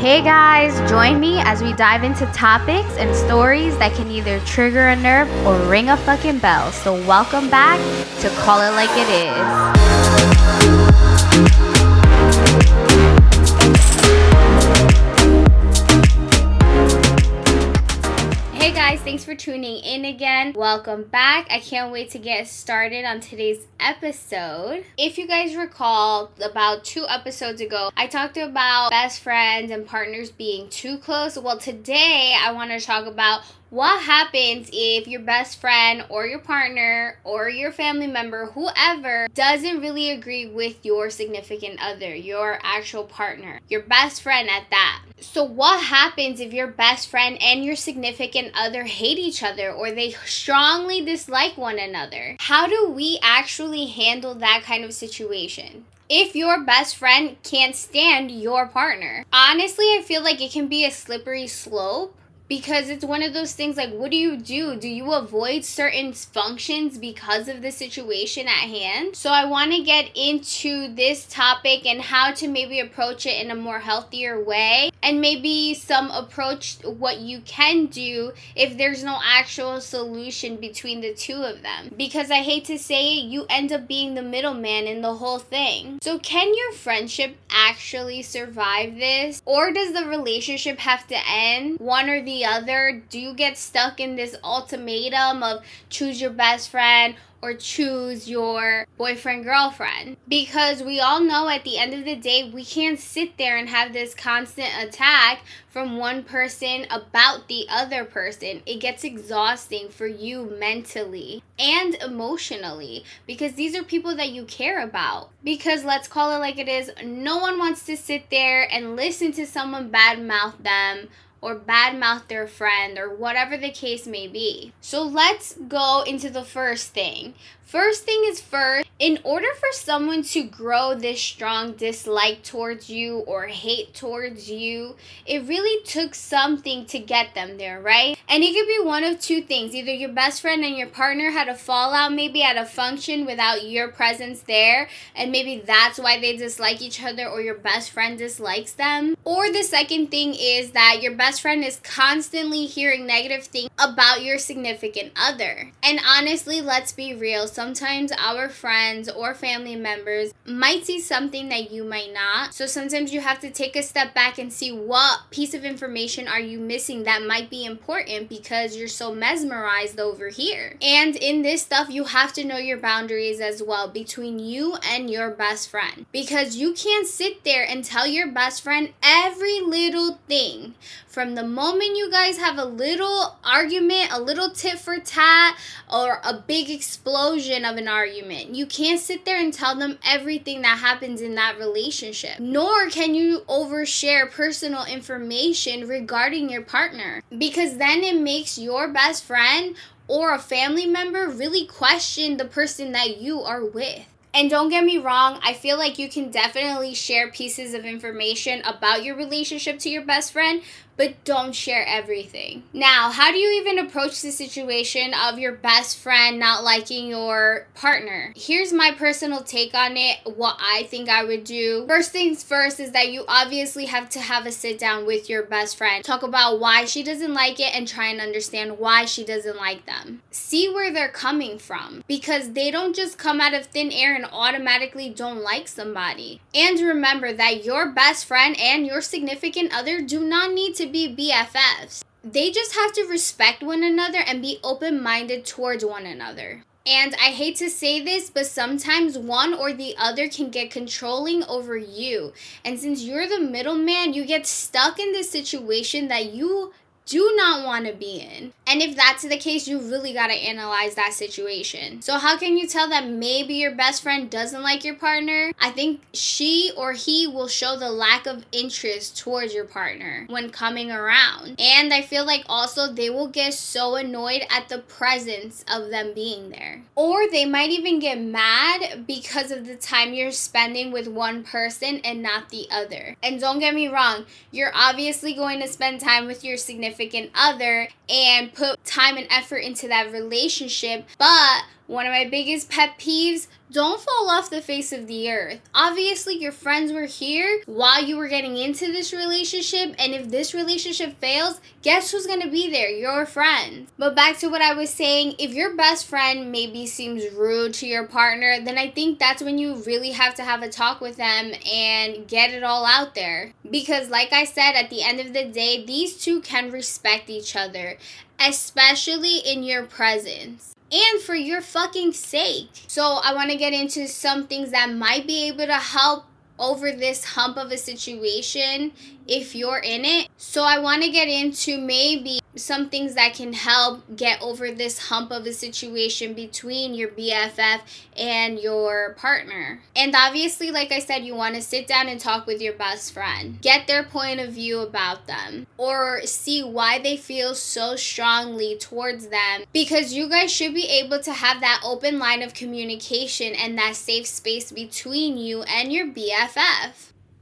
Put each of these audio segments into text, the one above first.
Hey guys, join me as we dive into topics and stories that can either trigger a nerve or ring a fucking bell. So, welcome back to Call It Like It Is. Hey guys, thanks for tuning in again. Welcome back. I can't wait to get started on today's episode. If you guys recall, about two episodes ago, I talked about best friends and partners being too close. Well, today I want to talk about what happens if your best friend or your partner or your family member, whoever, doesn't really agree with your significant other, your actual partner, your best friend at that? So, what happens if your best friend and your significant other hate each other or they strongly dislike one another? How do we actually handle that kind of situation? if your best friend can't stand your partner. Honestly, I feel like it can be a slippery slope because it's one of those things like what do you do do you avoid certain functions because of the situation at hand so i want to get into this topic and how to maybe approach it in a more healthier way and maybe some approach what you can do if there's no actual solution between the two of them. Because i hate to say it you end up being the middleman in the whole thing. So can your friendship actually survive this? Or does the relationship have to end? One or the other? Do you get stuck in this ultimatum of choose your best friend or choose your boyfriend girlfriend. Because we all know at the end of the day we can't sit there and have this constant attack from one person about the other person. It gets exhausting for you mentally and emotionally because these are people that you care about. Because let's call it like it is no one wants to sit there and listen to someone badmouth them or badmouth their friend or whatever the case may be. So let's go into the first thing. First thing is first, in order for someone to grow this strong dislike towards you or hate towards you, it really took something to get them there, right? And it could be one of two things. Either your best friend and your partner had a fallout maybe at a function without your presence there, and maybe that's why they dislike each other or your best friend dislikes them. Or the second thing is that your best friend is constantly hearing negative things about your significant other. And honestly, let's be real sometimes our friends or family members might see something that you might not. So sometimes you have to take a step back and see what piece of information are you missing that might be important because you're so mesmerized over here. And in this stuff, you have to know your boundaries as well between you and your best friend because you can't sit there and tell your best friend every little thing from the moment you guys have a little argument, a little tit for tat, or a big explosion of an argument. You can't sit there and tell them everything that happens in that relationship. Nor can you overshare personal information regarding your partner because then it makes your best friend or a family member really question the person that you are with. And don't get me wrong, I feel like you can definitely share pieces of information about your relationship to your best friend, but don't share everything. Now, how do you even approach the situation of your best friend not liking your partner? Here's my personal take on it, what I think I would do. First things first is that you obviously have to have a sit down with your best friend. Talk about why she doesn't like it and try and understand why she doesn't like them. See where they're coming from because they don't just come out of thin air and automatically don't like somebody. And remember that your best friend and your significant other do not need to be BFFs. They just have to respect one another and be open minded towards one another. And I hate to say this, but sometimes one or the other can get controlling over you. And since you're the middleman, you get stuck in this situation that you do not want to be in. And if that's the case, you really got to analyze that situation. So, how can you tell that maybe your best friend doesn't like your partner? I think she or he will show the lack of interest towards your partner when coming around. And I feel like also they will get so annoyed at the presence of them being there. Or they might even get mad because of the time you're spending with one person and not the other. And don't get me wrong, you're obviously going to spend time with your significant significant other and put time and effort into that relationship. But One of my biggest pet peeves don't fall off the face of the earth. Obviously, your friends were here while you were getting into this relationship, and if this relationship fails, guess who's gonna be there? Your friends. But back to what I was saying, if your best friend maybe seems rude to your partner, then I think that's when you really have to have a talk with them and get it all out there. Because, like I said, at the end of the day, these two can respect each other, especially in your presence and for your fucking sake. So, I want to get into some things that might be able to help over this hump of a situation if you're in it. So, I want to get into maybe some things that can help get over this hump of a situation between your BFF and your partner. And obviously, like I said, you want to sit down and talk with your best friend, get their point of view about them, or see why they feel so strongly towards them. Because you guys should be able to have that open line of communication and that safe space between you and your BFF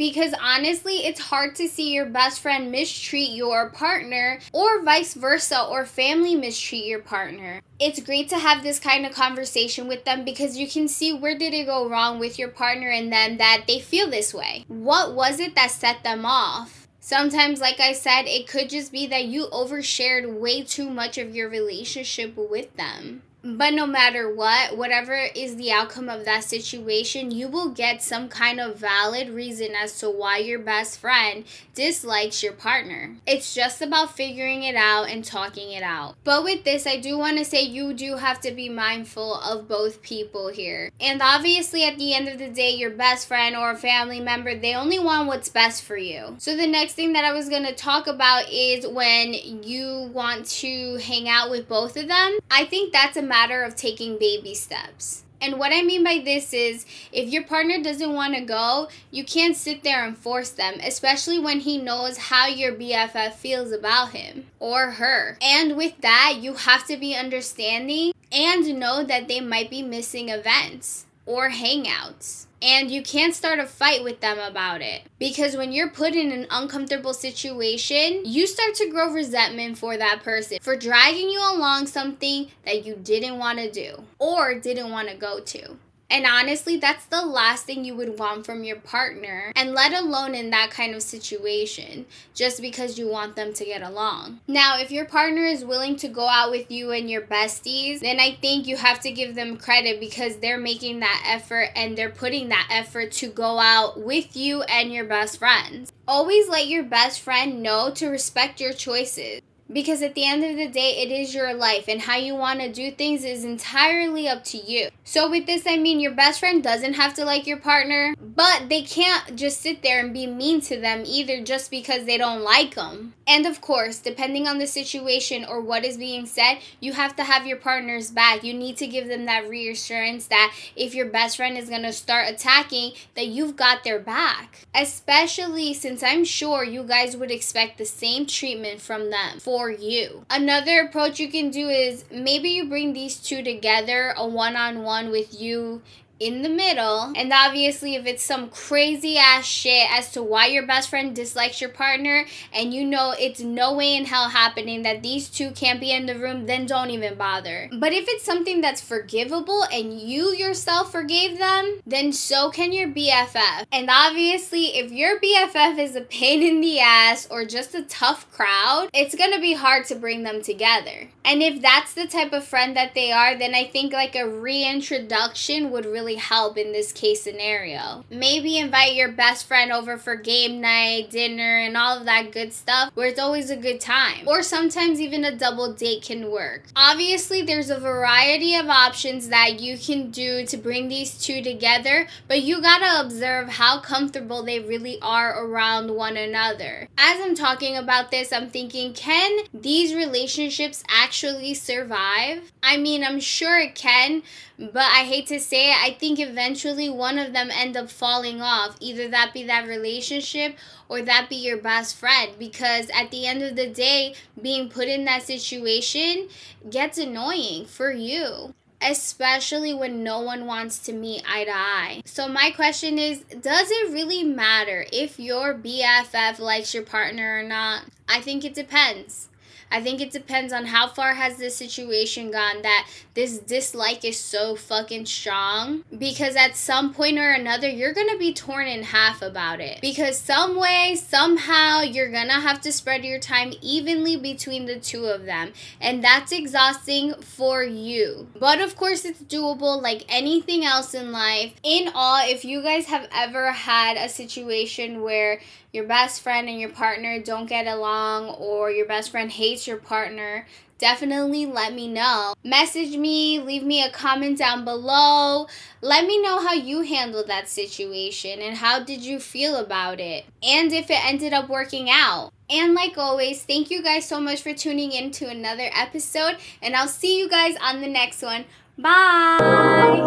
because honestly, it's hard to see your best friend mistreat your partner or vice versa, or family mistreat your partner. It's great to have this kind of conversation with them because you can see where did it go wrong with your partner and them that they feel this way. What was it that set them off? Sometimes, like I said, it could just be that you overshared way too much of your relationship with them. But no matter what, whatever is the outcome of that situation, you will get some kind of valid reason as to why your best friend dislikes your partner. It's just about figuring it out and talking it out. But with this, I do want to say you do have to be mindful of both people here. And obviously, at the end of the day, your best friend or a family member, they only want what's best for you. So the next thing that I was going to talk about is when you want to hang out with both of them. I think that's a matter of taking baby steps. And what I mean by this is if your partner doesn't want to go, you can't sit there and force them, especially when he knows how your BFF feels about him or her. And with that, you have to be understanding and know that they might be missing events or hangouts and you can't start a fight with them about it. Because when you're put in an uncomfortable situation, you start to grow resentment for that person for dragging you along something that you didn't want to do or didn't want to go to. And honestly, that's the last thing you would want from your partner, and let alone in that kind of situation, just because you want them to get along. Now, if your partner is willing to go out with you and your besties, then I think you have to give them credit because they're making that effort and they're putting that effort to go out with you and your best friends. Always let your best friend know to respect your choices because at the end of the day, it is your life, and how you want to do things is entirely up to you. So, with this, I mean your best friend doesn't have to like your partner, but they can't just sit there and be mean to them either just because they don't like them. And of course, depending on the situation or what is being said, you have to have your partner's back. You need to give them that reassurance that if your best friend is going to start attacking, that you've got their back. Especially since I'm sure you guys would expect the same treatment from them. For for you. Another approach you can do is maybe you bring these two together, a one on one with you in the middle. And obviously, if it's some crazy ass shit as to why your best friend dislikes your partner and you know it's no way in hell happening that these two can't be in the room, then don't even bother. But if it's something that's forgivable and you yourself forgave them, then so can your BFF. And obviously, if your BFF is a pain in the ass or just a tough crowd, it's gonna be hard to bring them together. And if that's the type of friend that they are, then I think like a reintroduction would really really help in this case scenario. Maybe invite your best friend over for game night, dinner, and all of that good stuff where it's always a good time. Or sometimes even a double date can work. Obviously, there's a variety of options that you can do to bring these two together, but you gotta observe how comfortable they really are around one another. As I'm talking about this, I'm thinking, can these relationships actually survive? I mean, I'm sure it can, but I hate to say it, I think eventually one of them end up falling off. Either that be that relationship or that be your best friend. Because at the end of the day, being put in that situation gets annoying for you especially when no one wants to meet eye to eye. So, my question is Does it really matter if your BFF likes your partner or not? I think it depends. I think it depends on how far has this situation gone that this dislike is so fucking strong because at some point or another you're going to be torn in half about it because some way somehow you're going to have to spread your time evenly between the two of them and that's exhausting for you. But of course it's doable like anything else in life. In all, if you guys have ever had a situation where your best friend and your partner don't get along or your best friend hates your partner, definitely let me know. Message me, leave me a comment down below. Let me know how you handled that situation and how did you feel about it and if it ended up working out. And like always, thank you guys so much for tuning in to another episode and I'll see you guys on the next one. Bye.